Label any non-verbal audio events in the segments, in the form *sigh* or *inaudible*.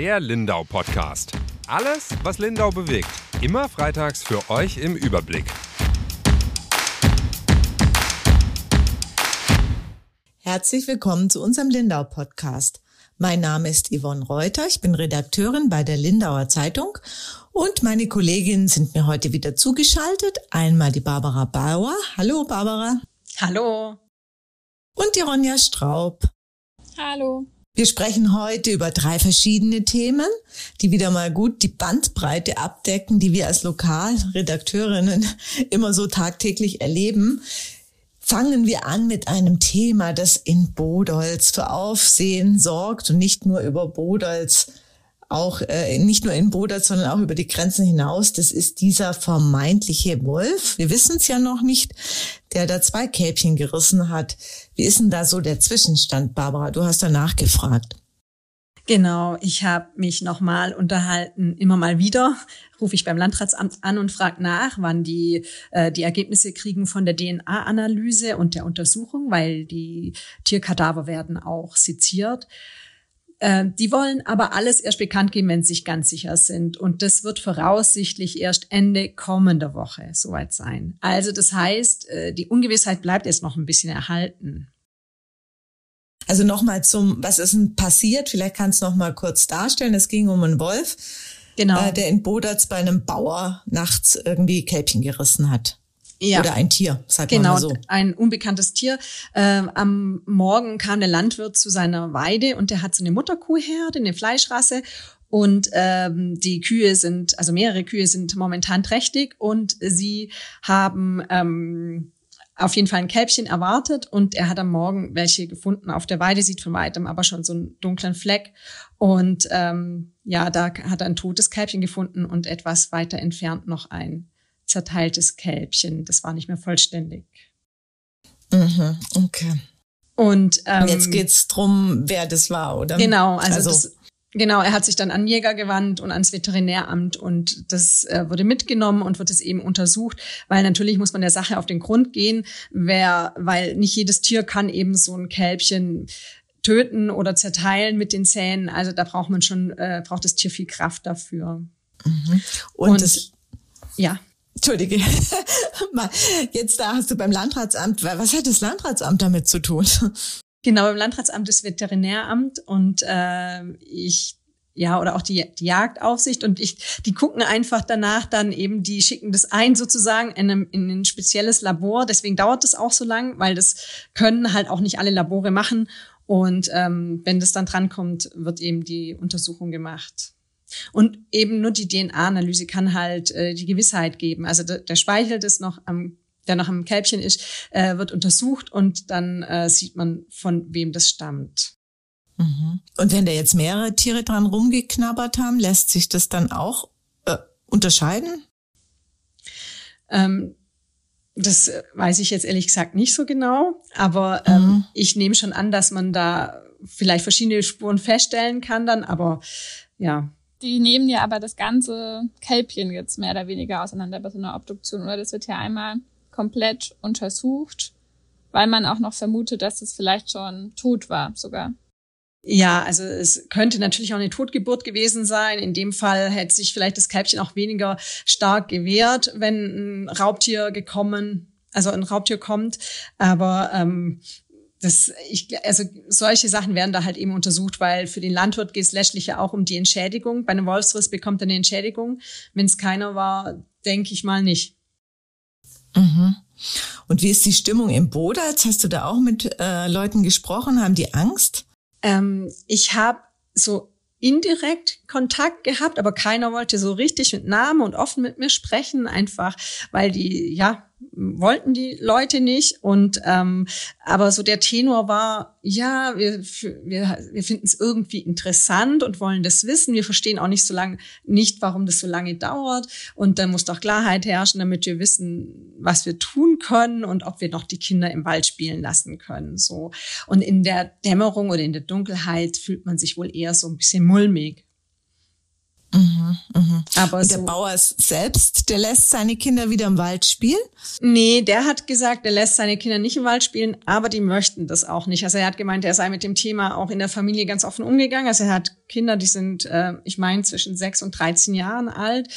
der Lindau Podcast. Alles, was Lindau bewegt. Immer freitags für euch im Überblick. Herzlich willkommen zu unserem Lindau Podcast. Mein Name ist Yvonne Reuter, ich bin Redakteurin bei der Lindauer Zeitung und meine Kolleginnen sind mir heute wieder zugeschaltet. Einmal die Barbara Bauer. Hallo Barbara. Hallo. Und die Ronja Straub. Hallo. Wir sprechen heute über drei verschiedene Themen, die wieder mal gut die Bandbreite abdecken, die wir als Lokalredakteurinnen *laughs* immer so tagtäglich erleben. Fangen wir an mit einem Thema, das in Bodolz für Aufsehen sorgt und nicht nur über Bodolz auch äh, nicht nur in Bodert, sondern auch über die Grenzen hinaus. Das ist dieser vermeintliche Wolf. Wir wissen es ja noch nicht, der da zwei Kälbchen gerissen hat. Wie ist denn da so der Zwischenstand, Barbara? Du hast danach gefragt. Genau, ich habe mich nochmal unterhalten, immer mal wieder rufe ich beim Landratsamt an und frage nach, wann die äh, die Ergebnisse kriegen von der DNA-Analyse und der Untersuchung, weil die Tierkadaver werden auch seziert. Ähm, die wollen aber alles erst bekannt geben, wenn sie sich ganz sicher sind. Und das wird voraussichtlich erst Ende kommender Woche soweit sein. Also das heißt, äh, die Ungewissheit bleibt jetzt noch ein bisschen erhalten. Also nochmal zum, was ist denn passiert? Vielleicht kannst du noch mal kurz darstellen. Es ging um einen Wolf, genau. äh, der in Boderts bei einem Bauer nachts irgendwie Kälbchen gerissen hat. Ja. Oder ein Tier, sagt genau, man so. ein unbekanntes Tier. Ähm, am Morgen kam der Landwirt zu seiner Weide und der hat so eine Mutterkuhherde, eine Fleischrasse. Und ähm, die Kühe sind, also mehrere Kühe sind momentan trächtig und sie haben ähm, auf jeden Fall ein Kälbchen erwartet und er hat am Morgen welche gefunden auf der Weide, sieht von weitem aber schon so einen dunklen Fleck. Und ähm, ja, da hat er ein totes Kälbchen gefunden und etwas weiter entfernt noch ein zerteiltes Kälbchen. Das war nicht mehr vollständig. Mhm, okay. Und ähm, jetzt geht's drum, wer das war, oder? Genau, also, also. Das, genau, er hat sich dann an Jäger gewandt und ans Veterinäramt und das äh, wurde mitgenommen und wird es eben untersucht, weil natürlich muss man der Sache auf den Grund gehen, wer, weil nicht jedes Tier kann eben so ein Kälbchen töten oder zerteilen mit den Zähnen. Also da braucht man schon, äh, braucht das Tier viel Kraft dafür. Mhm. Und, und das, ja. Entschuldige, *laughs* jetzt da hast du beim Landratsamt, was hat das Landratsamt damit zu tun? Genau, beim Landratsamt ist Veterinäramt und äh, ich ja, oder auch die, die Jagdaufsicht und ich, die gucken einfach danach dann eben, die schicken das ein sozusagen in, einem, in ein spezielles Labor. Deswegen dauert das auch so lang, weil das können halt auch nicht alle Labore machen. Und ähm, wenn das dann drankommt, wird eben die Untersuchung gemacht. Und eben nur die DNA-Analyse kann halt äh, die Gewissheit geben. Also der, der Speichel, das noch am der noch am Kälbchen ist, äh, wird untersucht und dann äh, sieht man, von wem das stammt. Mhm. Und wenn da jetzt mehrere Tiere dran rumgeknabbert haben, lässt sich das dann auch äh, unterscheiden? Ähm, das weiß ich jetzt ehrlich gesagt nicht so genau, aber ähm, mhm. ich nehme schon an, dass man da vielleicht verschiedene Spuren feststellen kann dann, aber ja, die nehmen ja aber das ganze Kälbchen jetzt mehr oder weniger auseinander bei so einer Obduktion. Oder das wird ja einmal komplett untersucht, weil man auch noch vermutet, dass es vielleicht schon tot war sogar. Ja, also es könnte natürlich auch eine Totgeburt gewesen sein. In dem Fall hätte sich vielleicht das Kälbchen auch weniger stark gewehrt, wenn ein Raubtier gekommen, also ein Raubtier kommt. Aber ähm, das, ich, also solche Sachen werden da halt eben untersucht, weil für den Landwirt geht es letztlich ja auch um die Entschädigung. Bei einem Wolfsriss bekommt er eine Entschädigung. Wenn es keiner war, denke ich mal nicht. Mhm. Und wie ist die Stimmung im Bodatz? Hast du da auch mit äh, Leuten gesprochen? Haben die Angst? Ähm, ich habe so indirekt Kontakt gehabt, aber keiner wollte so richtig mit Namen und offen mit mir sprechen, einfach weil die, ja, wollten die Leute nicht. Und ähm, aber so der Tenor war, ja, wir, wir, wir finden es irgendwie interessant und wollen das wissen. Wir verstehen auch nicht so lange, nicht, warum das so lange dauert. Und dann muss doch Klarheit herrschen, damit wir wissen, was wir tun können und ob wir noch die Kinder im Wald spielen lassen können. So. Und in der Dämmerung oder in der Dunkelheit fühlt man sich wohl eher so ein bisschen mulmig. Mhm, mhm. Aber und der so, Bauer selbst, der lässt seine Kinder wieder im Wald spielen? Nee, der hat gesagt, er lässt seine Kinder nicht im Wald spielen, aber die möchten das auch nicht. Also er hat gemeint, er sei mit dem Thema auch in der Familie ganz offen umgegangen. Also er hat Kinder, die sind, äh, ich meine, zwischen sechs und 13 Jahren alt.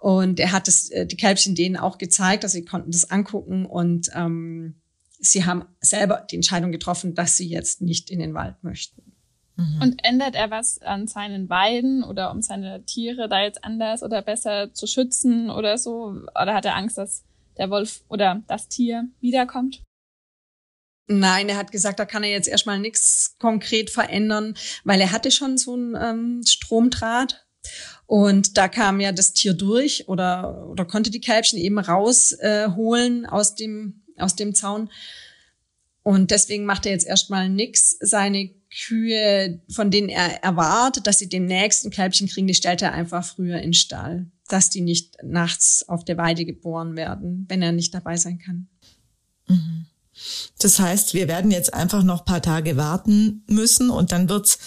Und er hat das, äh, die Kälbchen denen auch gezeigt, also sie konnten das angucken und ähm, sie haben selber die Entscheidung getroffen, dass sie jetzt nicht in den Wald möchten. Mhm. Und ändert er was an seinen Weiden oder um seine Tiere da jetzt anders oder besser zu schützen oder so? Oder hat er Angst, dass der Wolf oder das Tier wiederkommt? Nein, er hat gesagt, da kann er jetzt erstmal nichts konkret verändern, weil er hatte schon so ein ähm, Stromdraht und da kam ja das Tier durch oder, oder konnte die Kälbchen eben rausholen äh, aus dem, aus dem Zaun. Und deswegen macht er jetzt erstmal nix. Seine Kühe, von denen er erwartet, dass sie den nächsten Kälbchen kriegen, die stellt er einfach früher in den Stall, dass die nicht nachts auf der Weide geboren werden, wenn er nicht dabei sein kann. Mhm. Das heißt, wir werden jetzt einfach noch paar Tage warten müssen und dann wird's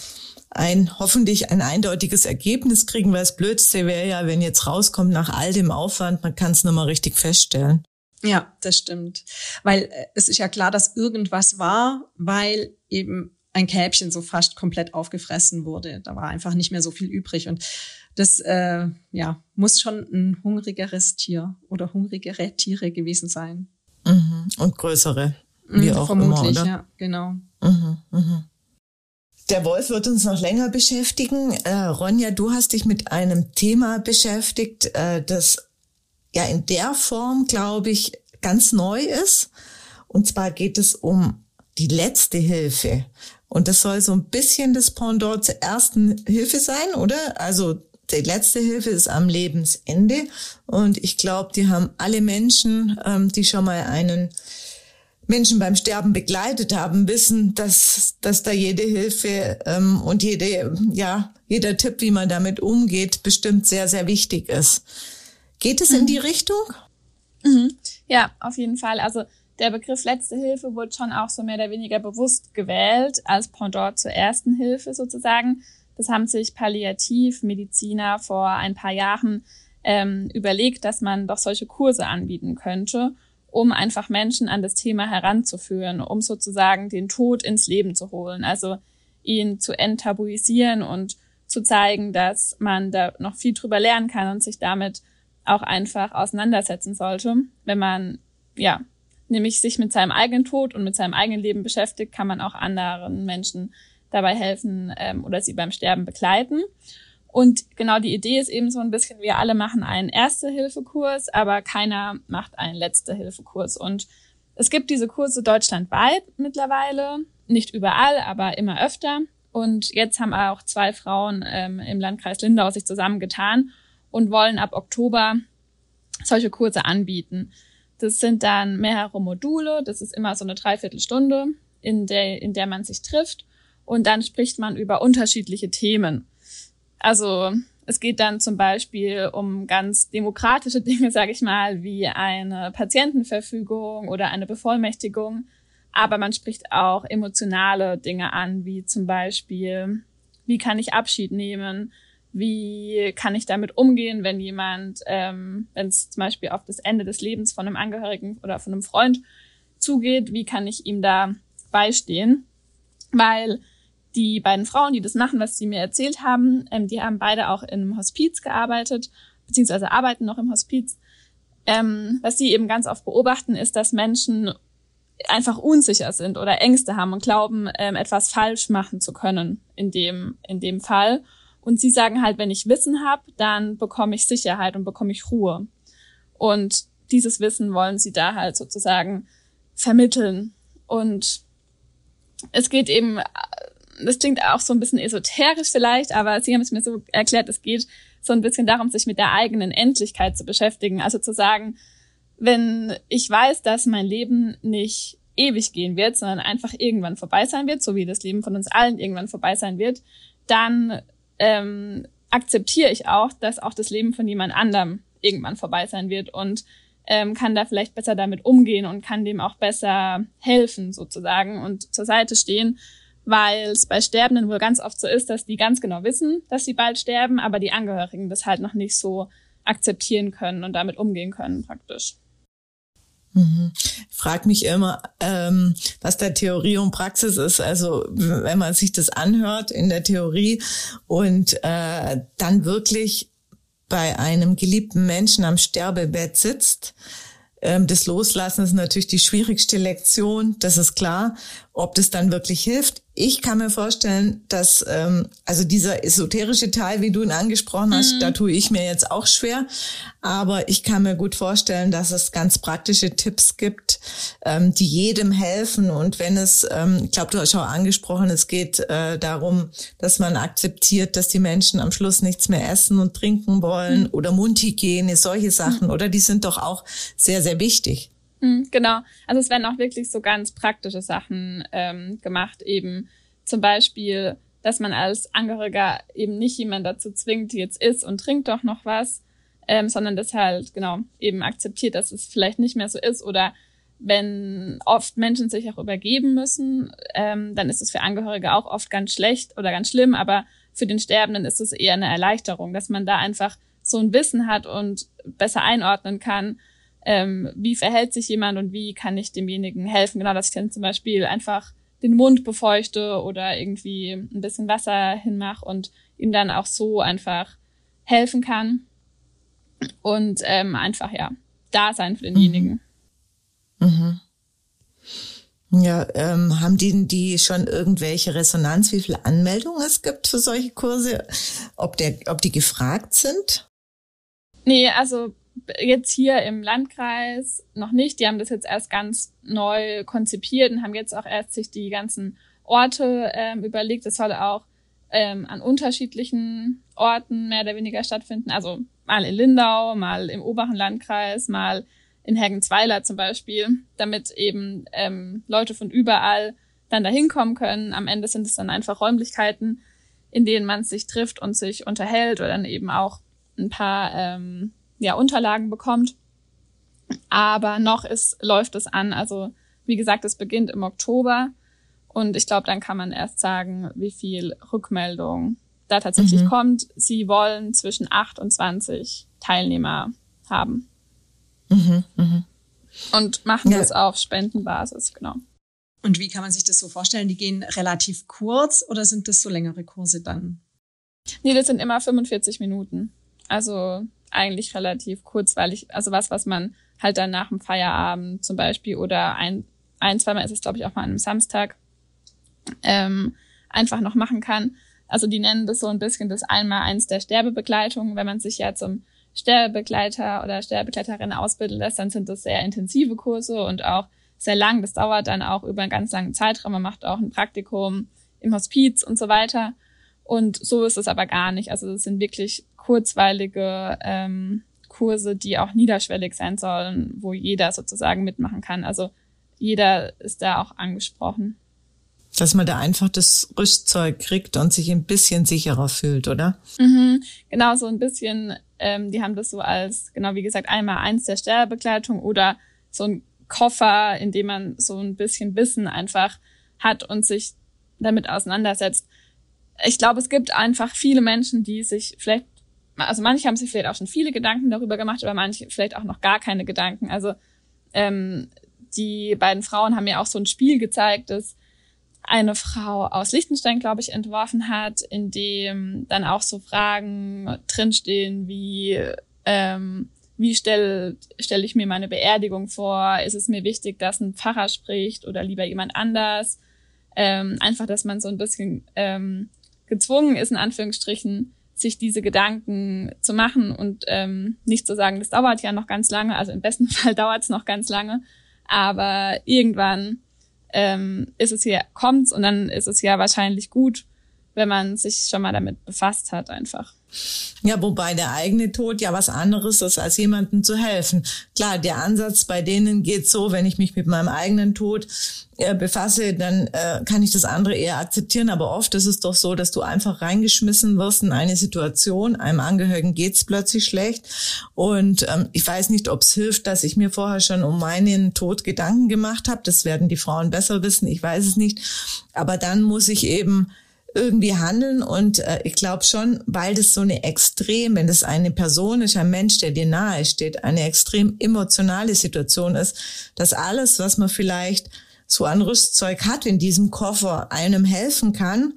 ein hoffentlich ein eindeutiges Ergebnis kriegen, weil das Blödste wäre ja, wenn jetzt rauskommt nach all dem Aufwand, man kann es nur mal richtig feststellen. Ja, das stimmt. Weil äh, es ist ja klar, dass irgendwas war, weil eben ein Kälbchen so fast komplett aufgefressen wurde. Da war einfach nicht mehr so viel übrig. Und das äh, ja, muss schon ein hungrigeres Tier oder hungrigere Tiere gewesen sein. Mhm. Und größere. Wie mhm, auch vermutlich, immer, ja, genau. Mhm, mhm. Der Wolf wird uns noch länger beschäftigen. Äh, Ronja, du hast dich mit einem Thema beschäftigt, äh, das ja in der Form, glaube ich, ganz neu ist. Und zwar geht es um die letzte Hilfe. Und das soll so ein bisschen das Pendant zur ersten Hilfe sein, oder? Also die letzte Hilfe ist am Lebensende. Und ich glaube, die haben alle Menschen, ähm, die schon mal einen Menschen beim Sterben begleitet haben, wissen, dass, dass da jede Hilfe ähm, und jede, ja, jeder Tipp, wie man damit umgeht, bestimmt sehr, sehr wichtig ist. Geht es mhm. in die Richtung? Mhm. Ja, auf jeden Fall. Also der Begriff letzte Hilfe wurde schon auch so mehr oder weniger bewusst gewählt als Pendant zur ersten Hilfe sozusagen. Das haben sich Palliativmediziner vor ein paar Jahren ähm, überlegt, dass man doch solche Kurse anbieten könnte, um einfach Menschen an das Thema heranzuführen, um sozusagen den Tod ins Leben zu holen, also ihn zu enttabuisieren und zu zeigen, dass man da noch viel drüber lernen kann und sich damit auch einfach auseinandersetzen sollte, wenn man ja nämlich sich mit seinem eigenen Tod und mit seinem eigenen Leben beschäftigt, kann man auch anderen Menschen dabei helfen ähm, oder sie beim Sterben begleiten. Und genau die Idee ist eben so ein bisschen, wir alle machen einen Erste-Hilfe-Kurs, aber keiner macht einen Letzte-Hilfe-Kurs. Und es gibt diese Kurse deutschlandweit mittlerweile, nicht überall, aber immer öfter. Und jetzt haben auch zwei Frauen ähm, im Landkreis Lindau sich zusammengetan und wollen ab Oktober solche Kurse anbieten. Das sind dann mehrere Module. Das ist immer so eine Dreiviertelstunde, in der, in der man sich trifft. Und dann spricht man über unterschiedliche Themen. Also es geht dann zum Beispiel um ganz demokratische *laughs* Dinge, sage ich mal, wie eine Patientenverfügung oder eine Bevollmächtigung. Aber man spricht auch emotionale Dinge an, wie zum Beispiel, wie kann ich Abschied nehmen? Wie kann ich damit umgehen, wenn jemand, ähm, wenn es zum Beispiel auf das Ende des Lebens von einem Angehörigen oder von einem Freund zugeht, wie kann ich ihm da beistehen? Weil die beiden Frauen, die das machen, was sie mir erzählt haben, ähm, die haben beide auch einem Hospiz gearbeitet, beziehungsweise arbeiten noch im Hospiz. Ähm, was sie eben ganz oft beobachten, ist, dass Menschen einfach unsicher sind oder Ängste haben und glauben, ähm, etwas falsch machen zu können in dem, in dem Fall. Und sie sagen halt, wenn ich Wissen habe, dann bekomme ich Sicherheit und bekomme ich Ruhe. Und dieses Wissen wollen sie da halt sozusagen vermitteln. Und es geht eben, das klingt auch so ein bisschen esoterisch vielleicht, aber sie haben es mir so erklärt, es geht so ein bisschen darum, sich mit der eigenen Endlichkeit zu beschäftigen. Also zu sagen, wenn ich weiß, dass mein Leben nicht ewig gehen wird, sondern einfach irgendwann vorbei sein wird, so wie das Leben von uns allen irgendwann vorbei sein wird, dann ähm, akzeptiere ich auch, dass auch das Leben von jemand anderem irgendwann vorbei sein wird und ähm, kann da vielleicht besser damit umgehen und kann dem auch besser helfen sozusagen und zur Seite stehen, weil es bei Sterbenden wohl ganz oft so ist, dass die ganz genau wissen, dass sie bald sterben, aber die Angehörigen das halt noch nicht so akzeptieren können und damit umgehen können praktisch. Mhm. Ich frage mich immer, ähm, was da Theorie und Praxis ist. Also wenn man sich das anhört in der Theorie und äh, dann wirklich bei einem geliebten Menschen am Sterbebett sitzt, ähm, das Loslassen ist natürlich die schwierigste Lektion, das ist klar. Ob das dann wirklich hilft, ich kann mir vorstellen, dass ähm, also dieser esoterische Teil, wie du ihn angesprochen hast, mhm. da tue ich mir jetzt auch schwer. Aber ich kann mir gut vorstellen, dass es ganz praktische Tipps gibt, ähm, die jedem helfen. Und wenn es, ähm, ich glaube, du hast auch angesprochen, es geht äh, darum, dass man akzeptiert, dass die Menschen am Schluss nichts mehr essen und trinken wollen mhm. oder Mundhygiene, solche Sachen. Mhm. Oder die sind doch auch sehr, sehr wichtig. Mhm, genau. Also es werden auch wirklich so ganz praktische Sachen ähm, gemacht, eben zum Beispiel, dass man als Angehöriger eben nicht jemand dazu zwingt, jetzt isst und trinkt doch noch was, ähm, sondern das halt genau eben akzeptiert, dass es vielleicht nicht mehr so ist oder wenn oft Menschen sich auch übergeben müssen, ähm, dann ist es für Angehörige auch oft ganz schlecht oder ganz schlimm, aber für den Sterbenden ist es eher eine Erleichterung, dass man da einfach so ein Wissen hat und besser einordnen kann, ähm, wie verhält sich jemand und wie kann ich demjenigen helfen. Genau, dass ich dann zum Beispiel einfach den Mund befeuchte oder irgendwie ein bisschen Wasser hinmache und ihm dann auch so einfach helfen kann und ähm, einfach ja da sein für denjenigen. Mhm. mhm. Ja, ähm, haben die, die schon irgendwelche Resonanz, wie viele Anmeldungen es gibt für solche Kurse? Ob, der, ob die gefragt sind? Nee, also jetzt hier im Landkreis noch nicht. Die haben das jetzt erst ganz neu konzipiert und haben jetzt auch erst sich die ganzen Orte ähm, überlegt. Das soll auch ähm, an unterschiedlichen Orten mehr oder weniger stattfinden. Also mal in Lindau, mal im oberen Landkreis, mal in Hergensweiler zum Beispiel, damit eben ähm, Leute von überall dann dahin kommen können. Am Ende sind es dann einfach Räumlichkeiten, in denen man sich trifft und sich unterhält oder dann eben auch ein paar ähm, ja, Unterlagen bekommt. Aber noch ist, läuft es an. Also wie gesagt, es beginnt im Oktober und ich glaube, dann kann man erst sagen, wie viel Rückmeldung da tatsächlich mhm. kommt. Sie wollen zwischen acht und zwanzig Teilnehmer haben. Mhm, mh. Und machen ja. das auf Spendenbasis, genau. Und wie kann man sich das so vorstellen? Die gehen relativ kurz oder sind das so längere Kurse dann? Nee, das sind immer 45 Minuten. Also eigentlich relativ kurzweilig. Also was, was man halt dann nach dem Feierabend zum Beispiel oder ein, ein zweimal ist es, glaube ich, auch mal an einem Samstag ähm, einfach noch machen kann. Also die nennen das so ein bisschen das einmal eins der Sterbebegleitung. Wenn man sich ja zum Sterbebegleiter oder Sterbebegleiterin ausbilden lässt, dann sind das sehr intensive Kurse und auch sehr lang. Das dauert dann auch über einen ganz langen Zeitraum. Man macht auch ein Praktikum im Hospiz und so weiter. Und so ist es aber gar nicht. Also es sind wirklich kurzweilige ähm, Kurse, die auch niederschwellig sein sollen, wo jeder sozusagen mitmachen kann. Also jeder ist da auch angesprochen. Dass man da einfach das Rüstzeug kriegt und sich ein bisschen sicherer fühlt, oder? Mhm, genau, so ein bisschen. Ähm, die haben das so als, genau wie gesagt, einmal eins der Sterbebegleitung oder so ein Koffer, in dem man so ein bisschen Wissen einfach hat und sich damit auseinandersetzt. Ich glaube, es gibt einfach viele Menschen, die sich vielleicht also manche haben sich vielleicht auch schon viele Gedanken darüber gemacht, aber manche vielleicht auch noch gar keine Gedanken. Also ähm, die beiden Frauen haben mir auch so ein Spiel gezeigt, das eine Frau aus Liechtenstein, glaube ich, entworfen hat, in dem dann auch so Fragen drinstehen wie ähm, wie stelle stell ich mir meine Beerdigung vor? Ist es mir wichtig, dass ein Pfarrer spricht oder lieber jemand anders? Ähm, einfach, dass man so ein bisschen ähm, gezwungen ist, in Anführungsstrichen, sich diese Gedanken zu machen und ähm, nicht zu sagen, das dauert ja noch ganz lange, also im besten *laughs* Fall dauert es noch ganz lange, aber irgendwann ähm, ist es hier, kommt's und dann ist es ja wahrscheinlich gut, wenn man sich schon mal damit befasst hat einfach. Ja, wobei der eigene Tod ja was anderes ist, als jemandem zu helfen. Klar, der Ansatz bei denen geht so, wenn ich mich mit meinem eigenen Tod äh, befasse, dann äh, kann ich das andere eher akzeptieren. Aber oft ist es doch so, dass du einfach reingeschmissen wirst in eine Situation. Einem Angehörigen geht's plötzlich schlecht. Und ähm, ich weiß nicht, ob es hilft, dass ich mir vorher schon um meinen Tod Gedanken gemacht habe. Das werden die Frauen besser wissen. Ich weiß es nicht. Aber dann muss ich eben irgendwie handeln und äh, ich glaube schon, weil das so eine extrem, wenn das eine Person ist, ein Mensch, der dir nahe steht, eine extrem emotionale Situation ist, dass alles, was man vielleicht so an Rüstzeug hat in diesem Koffer, einem helfen kann,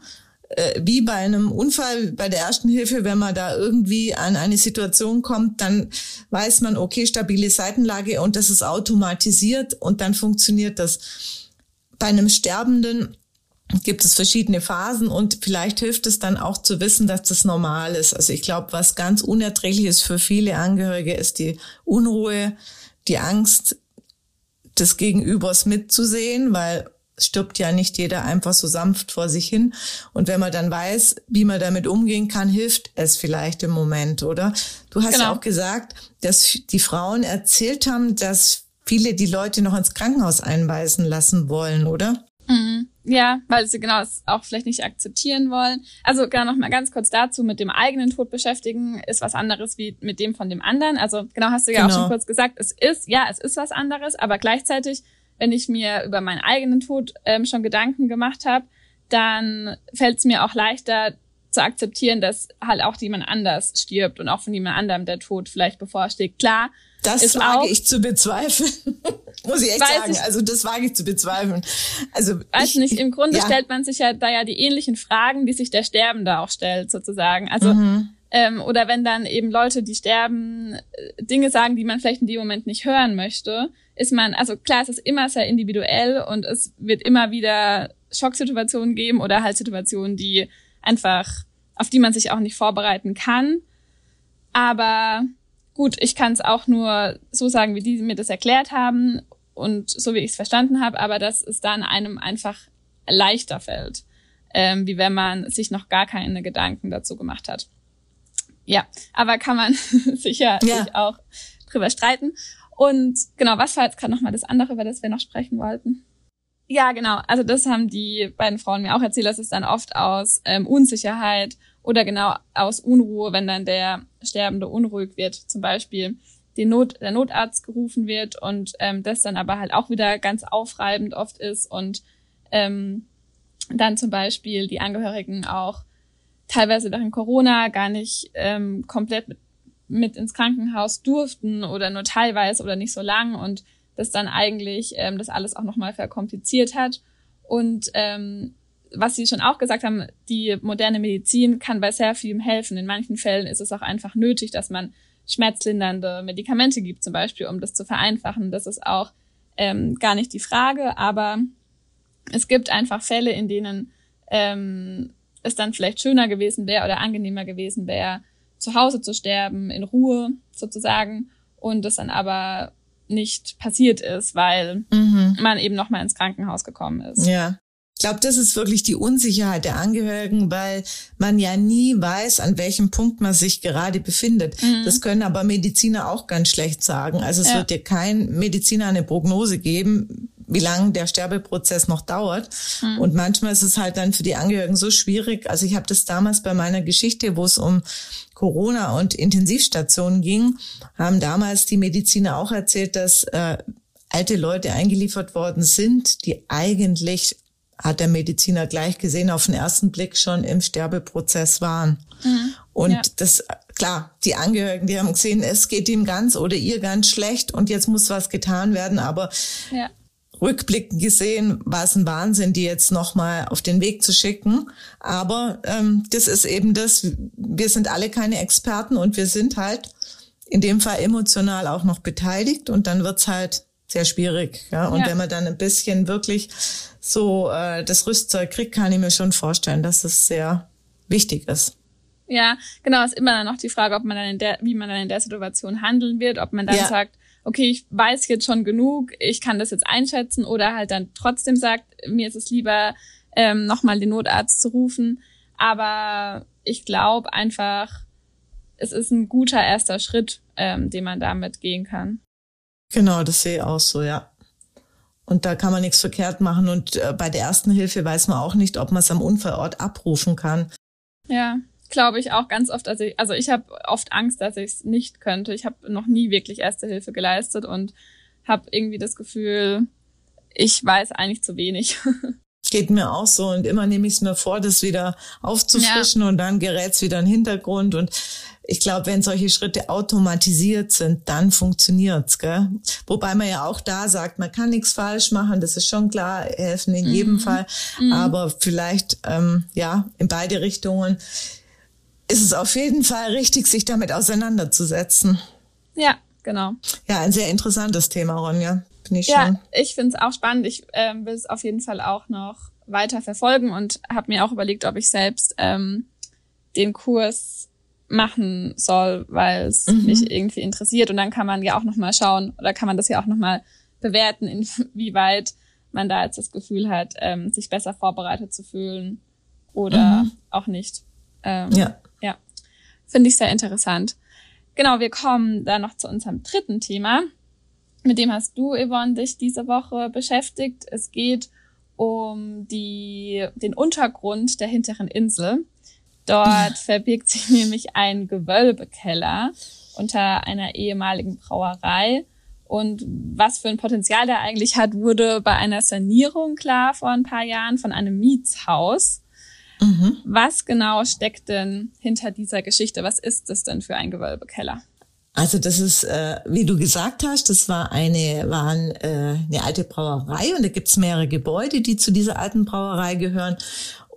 äh, wie bei einem Unfall, bei der ersten Hilfe, wenn man da irgendwie an eine Situation kommt, dann weiß man, okay, stabile Seitenlage und das ist automatisiert und dann funktioniert das. Bei einem Sterbenden gibt es verschiedene Phasen und vielleicht hilft es dann auch zu wissen, dass das normal ist. Also ich glaube, was ganz unerträglich ist für viele Angehörige, ist die Unruhe, die Angst des Gegenübers mitzusehen, weil stirbt ja nicht jeder einfach so sanft vor sich hin. Und wenn man dann weiß, wie man damit umgehen kann, hilft es vielleicht im Moment, oder? Du hast genau. ja auch gesagt, dass die Frauen erzählt haben, dass viele die Leute noch ins Krankenhaus einweisen lassen wollen, oder? Mhm. Ja, weil sie genau es auch vielleicht nicht akzeptieren wollen. Also genau noch mal ganz kurz dazu, mit dem eigenen Tod beschäftigen ist was anderes wie mit dem von dem anderen. Also genau hast du ja genau. auch schon kurz gesagt, es ist, ja, es ist was anderes, aber gleichzeitig, wenn ich mir über meinen eigenen Tod ähm, schon Gedanken gemacht habe, dann fällt es mir auch leichter zu akzeptieren, dass halt auch jemand anders stirbt und auch von jemand anderem der Tod vielleicht bevorsteht. Klar, das ist wage auch, ich zu bezweifeln. *laughs* Muss ich echt sagen. Ich, also das wage ich zu bezweifeln. Also weiß ich, nicht. Im Grunde ja. stellt man sich ja da ja die ähnlichen Fragen, die sich der Sterbende auch stellt, sozusagen. Also mhm. ähm, oder wenn dann eben Leute, die sterben, äh, Dinge sagen, die man vielleicht in dem Moment nicht hören möchte, ist man. Also klar, es ist immer sehr individuell und es wird immer wieder Schocksituationen geben oder halt Situationen, die einfach auf die man sich auch nicht vorbereiten kann. Aber Gut, ich kann es auch nur so sagen, wie die mir das erklärt haben und so wie ich es verstanden habe, aber dass es dann einem einfach leichter fällt, ähm, wie wenn man sich noch gar keine Gedanken dazu gemacht hat. Ja, aber kann man *laughs* sicher ja. auch drüber streiten. Und genau, was war jetzt gerade nochmal das andere, über das wir noch sprechen wollten? Ja, genau. Also das haben die beiden Frauen mir auch erzählt, dass es dann oft aus ähm, Unsicherheit oder genau aus Unruhe, wenn dann der Sterbende unruhig wird, zum Beispiel den Not, der Notarzt gerufen wird und ähm, das dann aber halt auch wieder ganz aufreibend oft ist und ähm, dann zum Beispiel die Angehörigen auch teilweise während Corona gar nicht ähm, komplett mit, mit ins Krankenhaus durften oder nur teilweise oder nicht so lang und das dann eigentlich ähm, das alles auch nochmal verkompliziert hat. Und ähm, was Sie schon auch gesagt haben, die moderne Medizin kann bei sehr vielem helfen. In manchen Fällen ist es auch einfach nötig, dass man schmerzlindernde Medikamente gibt, zum Beispiel, um das zu vereinfachen. Das ist auch ähm, gar nicht die Frage, aber es gibt einfach Fälle, in denen ähm, es dann vielleicht schöner gewesen wäre oder angenehmer gewesen wäre, zu Hause zu sterben, in Ruhe sozusagen, und das dann aber nicht passiert ist, weil mhm. man eben nochmal ins Krankenhaus gekommen ist. Ja. Ich glaube, das ist wirklich die Unsicherheit der Angehörigen, weil man ja nie weiß, an welchem Punkt man sich gerade befindet. Mhm. Das können aber Mediziner auch ganz schlecht sagen. Also es ja. wird dir kein Mediziner eine Prognose geben, wie lange der Sterbeprozess noch dauert. Mhm. Und manchmal ist es halt dann für die Angehörigen so schwierig. Also ich habe das damals bei meiner Geschichte, wo es um Corona und Intensivstationen ging, haben damals die Mediziner auch erzählt, dass äh, alte Leute eingeliefert worden sind, die eigentlich hat der Mediziner gleich gesehen, auf den ersten Blick schon im Sterbeprozess waren. Mhm. Und ja. das, klar, die Angehörigen, die haben gesehen, es geht ihm ganz oder ihr ganz schlecht und jetzt muss was getan werden, aber ja. rückblickend gesehen war es ein Wahnsinn, die jetzt nochmal auf den Weg zu schicken. Aber ähm, das ist eben das, wir sind alle keine Experten und wir sind halt in dem Fall emotional auch noch beteiligt und dann wird's halt sehr schwierig. Ja? Und ja. wenn man dann ein bisschen wirklich so äh, das Rüstzeug kriegt, kann ich mir schon vorstellen, dass es sehr wichtig ist. Ja, genau, ist immer dann noch die Frage, ob man dann in der, wie man dann in der Situation handeln wird, ob man dann ja. sagt, okay, ich weiß jetzt schon genug, ich kann das jetzt einschätzen, oder halt dann trotzdem sagt, mir ist es lieber, ähm, nochmal den Notarzt zu rufen. Aber ich glaube einfach, es ist ein guter erster Schritt, ähm, den man damit gehen kann. Genau, das sehe ich auch so, ja. Und da kann man nichts verkehrt machen. Und äh, bei der ersten Hilfe weiß man auch nicht, ob man es am Unfallort abrufen kann. Ja, glaube ich auch ganz oft. Also ich, also ich habe oft Angst, dass ich es nicht könnte. Ich habe noch nie wirklich Erste Hilfe geleistet und habe irgendwie das Gefühl, ich weiß eigentlich zu wenig. *laughs* Geht mir auch so und immer nehme ich es mir vor, das wieder aufzufrischen ja. und dann gerät's wieder in den Hintergrund und ich glaube, wenn solche Schritte automatisiert sind, dann funktioniert's, gell? Wobei man ja auch da sagt, man kann nichts falsch machen, das ist schon klar, helfen in jedem mhm. Fall, mhm. aber vielleicht ähm, ja in beide Richtungen ist es auf jeden Fall richtig, sich damit auseinanderzusetzen. Ja, genau. Ja, ein sehr interessantes Thema, Ronja. Finde ich ja, schon. ich finde es auch spannend. Ich ähm, will es auf jeden Fall auch noch weiter verfolgen und habe mir auch überlegt, ob ich selbst ähm, den Kurs machen soll, weil es mhm. mich irgendwie interessiert. Und dann kann man ja auch noch mal schauen oder kann man das ja auch noch mal bewerten, inwieweit *laughs* man da jetzt das Gefühl hat, ähm, sich besser vorbereitet zu fühlen oder mhm. auch nicht. Ähm, ja. Ja, finde ich sehr interessant. Genau, wir kommen dann noch zu unserem dritten Thema. Mit dem hast du, Yvonne, dich diese Woche beschäftigt. Es geht um die, den Untergrund der hinteren Insel. Dort *laughs* verbirgt sich nämlich ein Gewölbekeller unter einer ehemaligen Brauerei. Und was für ein Potenzial der eigentlich hat, wurde bei einer Sanierung klar vor ein paar Jahren von einem Mietshaus. Mhm. Was genau steckt denn hinter dieser Geschichte? Was ist es denn für ein Gewölbekeller? Also das ist, äh, wie du gesagt hast, das war eine, waren, äh, eine alte Brauerei und da gibt's mehrere Gebäude, die zu dieser alten Brauerei gehören.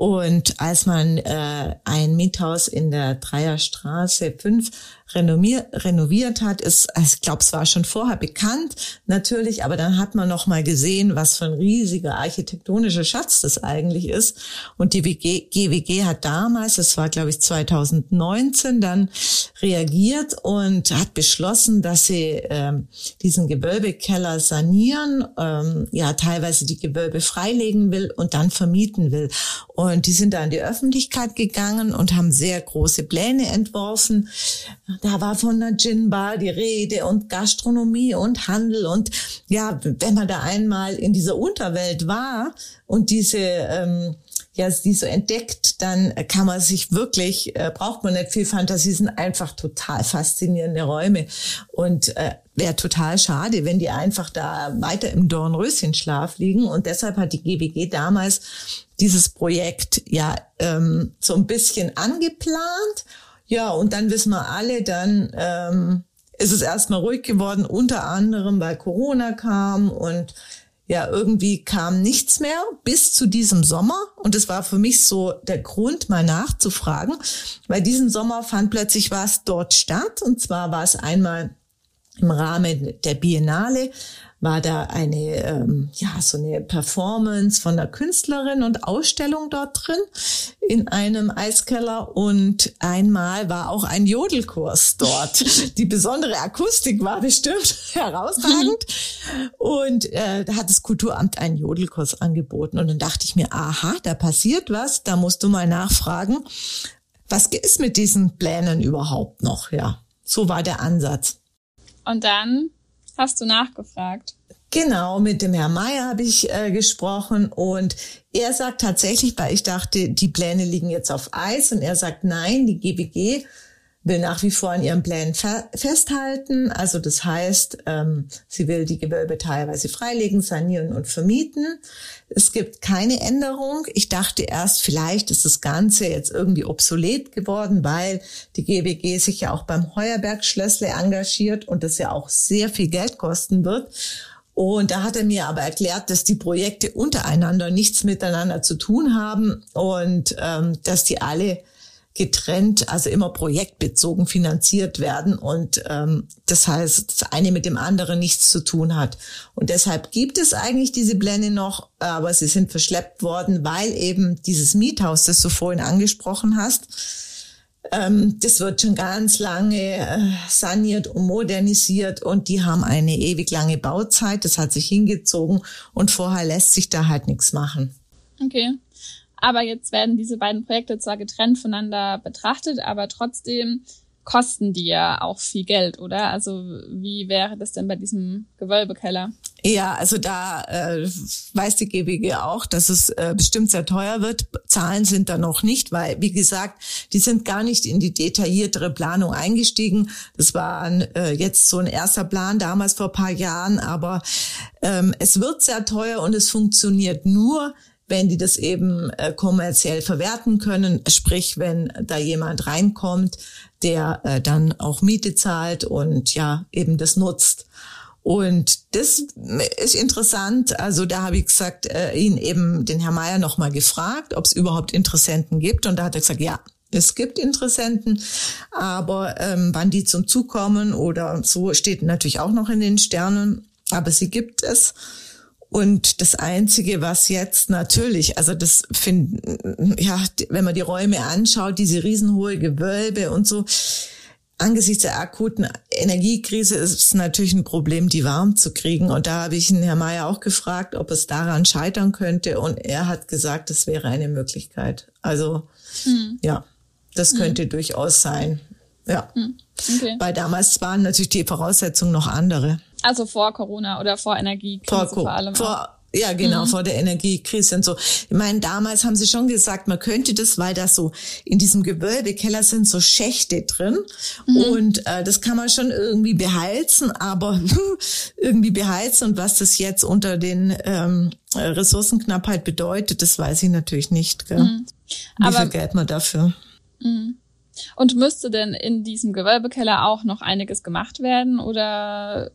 Und als man äh, ein Miethaus in der Dreierstraße 5 renovier, renoviert hat, ist, ich glaube, es war schon vorher bekannt, natürlich, aber dann hat man noch mal gesehen, was für ein riesiger architektonischer Schatz das eigentlich ist. Und die WG, GWG hat damals, das war glaube ich 2019, dann reagiert und hat beschlossen, dass sie ähm, diesen Gewölbekeller sanieren, ähm, ja teilweise die Gewölbe freilegen will und dann vermieten will. Und die sind da in die Öffentlichkeit gegangen und haben sehr große Pläne entworfen da war von einer Gin-Bar die Rede und Gastronomie und Handel und ja, wenn man da einmal in dieser Unterwelt war und diese ähm, ja, die so entdeckt, dann kann man sich wirklich, äh, braucht man nicht viel Fantasie, sind einfach total faszinierende Räume und äh, wäre total schade, wenn die einfach da weiter im Dornröschenschlaf liegen. Und deshalb hat die GWG damals dieses Projekt ja ähm, so ein bisschen angeplant ja, und dann wissen wir alle, dann ähm, ist es erstmal ruhig geworden, unter anderem, weil Corona kam und ja, irgendwie kam nichts mehr bis zu diesem Sommer. Und es war für mich so der Grund, mal nachzufragen, weil diesen Sommer fand plötzlich was dort statt. Und zwar war es einmal im Rahmen der Biennale war da eine, ähm, ja, so eine Performance von der Künstlerin und Ausstellung dort drin in einem Eiskeller und einmal war auch ein Jodelkurs dort. *laughs* Die besondere Akustik war bestimmt *laughs* herausragend und äh, da hat das Kulturamt einen Jodelkurs angeboten und dann dachte ich mir, aha, da passiert was, da musst du mal nachfragen, was ist mit diesen Plänen überhaupt noch, ja. So war der Ansatz. Und dann hast du nachgefragt. Genau, mit dem Herrn Meier habe ich äh, gesprochen und er sagt tatsächlich, weil ich dachte, die Pläne liegen jetzt auf Eis und er sagt, nein, die GBG will nach wie vor an ihren Plänen festhalten. Also das heißt, ähm, sie will die Gewölbe teilweise freilegen, sanieren und vermieten. Es gibt keine Änderung. Ich dachte erst, vielleicht ist das Ganze jetzt irgendwie obsolet geworden, weil die GBG sich ja auch beim Heuerberg-Schlössle engagiert und das ja auch sehr viel Geld kosten wird. Und da hat er mir aber erklärt, dass die Projekte untereinander nichts miteinander zu tun haben und ähm, dass die alle getrennt, also immer projektbezogen finanziert werden und ähm, das heißt, das eine mit dem anderen nichts zu tun hat. Und deshalb gibt es eigentlich diese Pläne noch, aber sie sind verschleppt worden, weil eben dieses Miethaus, das du vorhin angesprochen hast, ähm, das wird schon ganz lange äh, saniert und modernisiert und die haben eine ewig lange Bauzeit, das hat sich hingezogen und vorher lässt sich da halt nichts machen. Okay. Aber jetzt werden diese beiden Projekte zwar getrennt voneinander betrachtet, aber trotzdem kosten die ja auch viel Geld, oder? Also wie wäre das denn bei diesem Gewölbekeller? Ja, also da äh, weiß die GWG auch, dass es äh, bestimmt sehr teuer wird. Zahlen sind da noch nicht, weil, wie gesagt, die sind gar nicht in die detailliertere Planung eingestiegen. Das war äh, jetzt so ein erster Plan damals vor paar Jahren, aber ähm, es wird sehr teuer und es funktioniert nur, wenn die das eben äh, kommerziell verwerten können, sprich, wenn da jemand reinkommt, der äh, dann auch Miete zahlt und ja eben das nutzt. Und das ist interessant. Also da habe ich gesagt, äh, ihn eben den Herr Meier nochmal gefragt, ob es überhaupt Interessenten gibt. Und da hat er gesagt, ja, es gibt Interessenten, aber ähm, wann die zum Zug kommen oder so steht natürlich auch noch in den Sternen. Aber sie gibt es. Und das Einzige, was jetzt natürlich, also das finde, ja, wenn man die Räume anschaut, diese riesenhohe Gewölbe und so, angesichts der akuten Energiekrise ist es natürlich ein Problem, die warm zu kriegen. Und da habe ich ihn Herr Mayer auch gefragt, ob es daran scheitern könnte. Und er hat gesagt, das wäre eine Möglichkeit. Also mhm. ja, das könnte mhm. durchaus sein. Ja. Mhm. Okay. Weil damals waren natürlich die Voraussetzungen noch andere. Also vor Corona oder vor Energiekrise vor, vor allem. Vor, ja, genau, mhm. vor der Energiekrise und so. Ich meine, damals haben sie schon gesagt, man könnte das, weil da so in diesem Gewölbekeller sind so Schächte drin mhm. und äh, das kann man schon irgendwie beheizen, aber *laughs* irgendwie beheizen und was das jetzt unter den ähm, Ressourcenknappheit bedeutet, das weiß ich natürlich nicht. Gell? Mhm. Wie aber, viel Geld man dafür? Mhm. Und müsste denn in diesem Gewölbekeller auch noch einiges gemacht werden oder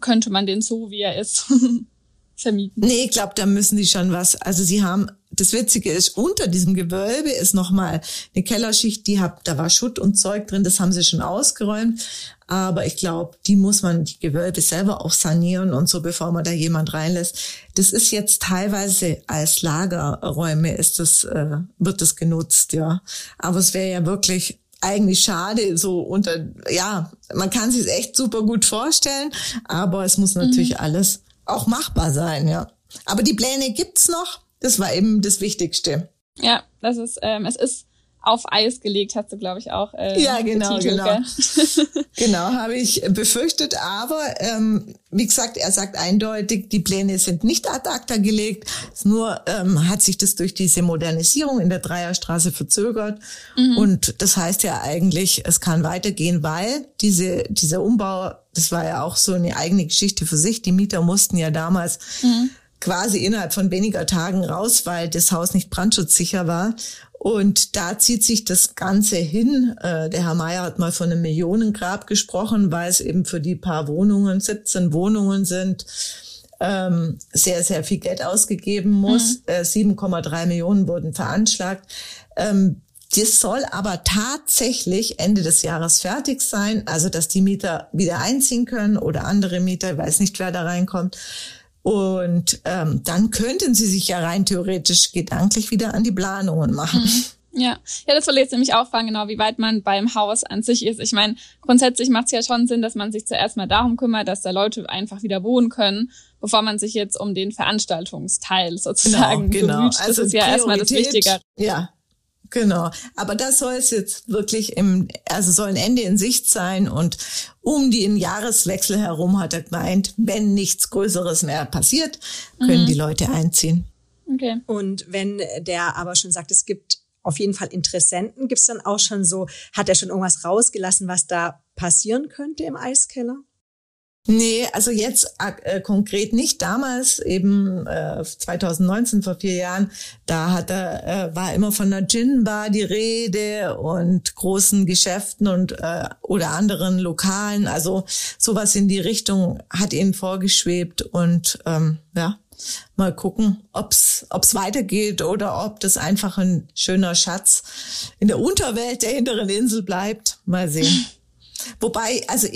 könnte man den so, wie er ist, *laughs* vermieten. Nee, ich glaube, da müssen die schon was. Also sie haben, das Witzige ist, unter diesem Gewölbe ist nochmal eine Kellerschicht, die hat, da war Schutt und Zeug drin, das haben sie schon ausgeräumt. Aber ich glaube, die muss man, die Gewölbe selber auch sanieren und so, bevor man da jemand reinlässt. Das ist jetzt teilweise als Lagerräume ist das, äh, wird das genutzt, ja. Aber es wäre ja wirklich eigentlich schade, so unter, ja, man kann sich echt super gut vorstellen, aber es muss natürlich mhm. alles auch machbar sein, ja. Aber die Pläne gibt's noch. Das war eben das Wichtigste. Ja, das ist, ähm, es ist auf Eis gelegt, hast du, glaube ich, auch. Äh, ja, genau, betitelt, genau. *laughs* genau, habe ich befürchtet. Aber ähm, wie gesagt, er sagt eindeutig, die Pläne sind nicht ad acta gelegt. Nur ähm, hat sich das durch diese Modernisierung in der Dreierstraße verzögert. Mhm. Und das heißt ja eigentlich, es kann weitergehen, weil diese, dieser Umbau, das war ja auch so eine eigene Geschichte für sich. Die Mieter mussten ja damals mhm quasi innerhalb von weniger Tagen raus, weil das Haus nicht brandschutzsicher war. Und da zieht sich das Ganze hin. Äh, der Herr Mayer hat mal von einem Millionengrab gesprochen, weil es eben für die paar Wohnungen, 17 Wohnungen sind, ähm, sehr, sehr viel Geld ausgegeben muss. Mhm. 7,3 äh, Millionen wurden veranschlagt. Ähm, das soll aber tatsächlich Ende des Jahres fertig sein, also dass die Mieter wieder einziehen können oder andere Mieter, ich weiß nicht, wer da reinkommt. Und ähm, dann könnten sie sich ja rein theoretisch gedanklich wieder an die Planungen machen. Mhm. Ja, ja, das wollte jetzt nämlich auch fragen, genau, wie weit man beim Haus an sich ist. Ich meine, grundsätzlich macht es ja schon Sinn, dass man sich zuerst mal darum kümmert, dass da Leute einfach wieder wohnen können, bevor man sich jetzt um den Veranstaltungsteil sozusagen genau, genau. bemüht. Das also ist ja erstmal das Wichtige. Ja, Genau. Aber das soll es jetzt wirklich im, also soll ein Ende in Sicht sein und um den Jahreswechsel herum hat er gemeint, wenn nichts Größeres mehr passiert, können mhm. die Leute einziehen. Okay. Und wenn der aber schon sagt, es gibt auf jeden Fall Interessenten, gibt es dann auch schon so, hat er schon irgendwas rausgelassen, was da passieren könnte im Eiskeller? Nee, also jetzt äh, konkret nicht. Damals, eben äh, 2019, vor vier Jahren, da hat er, äh, war immer von einer Gin-Bar die Rede und großen Geschäften und äh, oder anderen Lokalen. Also sowas in die Richtung hat ihnen vorgeschwebt und ähm, ja, mal gucken, ob's ob's weitergeht oder ob das einfach ein schöner Schatz in der Unterwelt der hinteren Insel bleibt. Mal sehen. *laughs* Wobei, also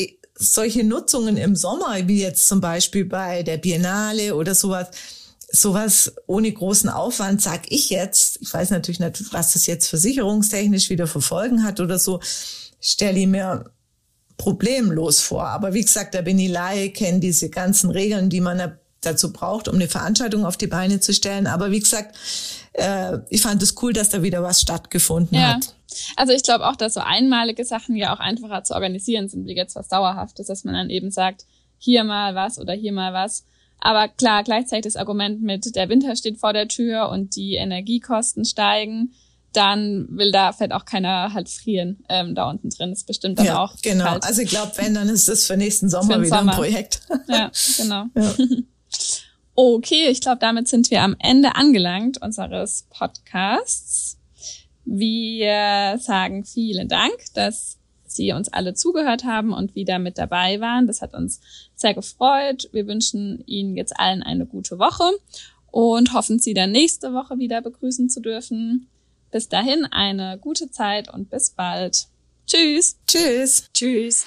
solche Nutzungen im Sommer, wie jetzt zum Beispiel bei der Biennale oder sowas, sowas ohne großen Aufwand, sag ich jetzt, ich weiß natürlich nicht, was das jetzt versicherungstechnisch wieder verfolgen hat oder so, stelle ich mir problemlos vor. Aber wie gesagt, da bin ich Laie, kenne diese ganzen Regeln, die man dazu braucht, um eine Veranstaltung auf die Beine zu stellen. Aber wie gesagt, äh, ich fand es cool, dass da wieder was stattgefunden ja. hat. Also ich glaube auch, dass so einmalige Sachen ja auch einfacher zu organisieren sind, wie jetzt was Dauerhaftes, dass man dann eben sagt, hier mal was oder hier mal was. Aber klar, gleichzeitig das Argument mit der Winter steht vor der Tür und die Energiekosten steigen, dann will da vielleicht auch keiner halt frieren ähm, da unten drin. Das ist bestimmt dann ja, auch. Genau, kalt. also ich glaube, wenn, dann ist das für nächsten Sommer Für wieder Sommer. ein Projekt. Ja, genau. Ja. *laughs* Okay, ich glaube, damit sind wir am Ende angelangt unseres Podcasts. Wir sagen vielen Dank, dass Sie uns alle zugehört haben und wieder mit dabei waren. Das hat uns sehr gefreut. Wir wünschen Ihnen jetzt allen eine gute Woche und hoffen, Sie dann nächste Woche wieder begrüßen zu dürfen. Bis dahin eine gute Zeit und bis bald. Tschüss. Tschüss. Tschüss.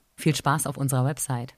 Viel Spaß auf unserer Website.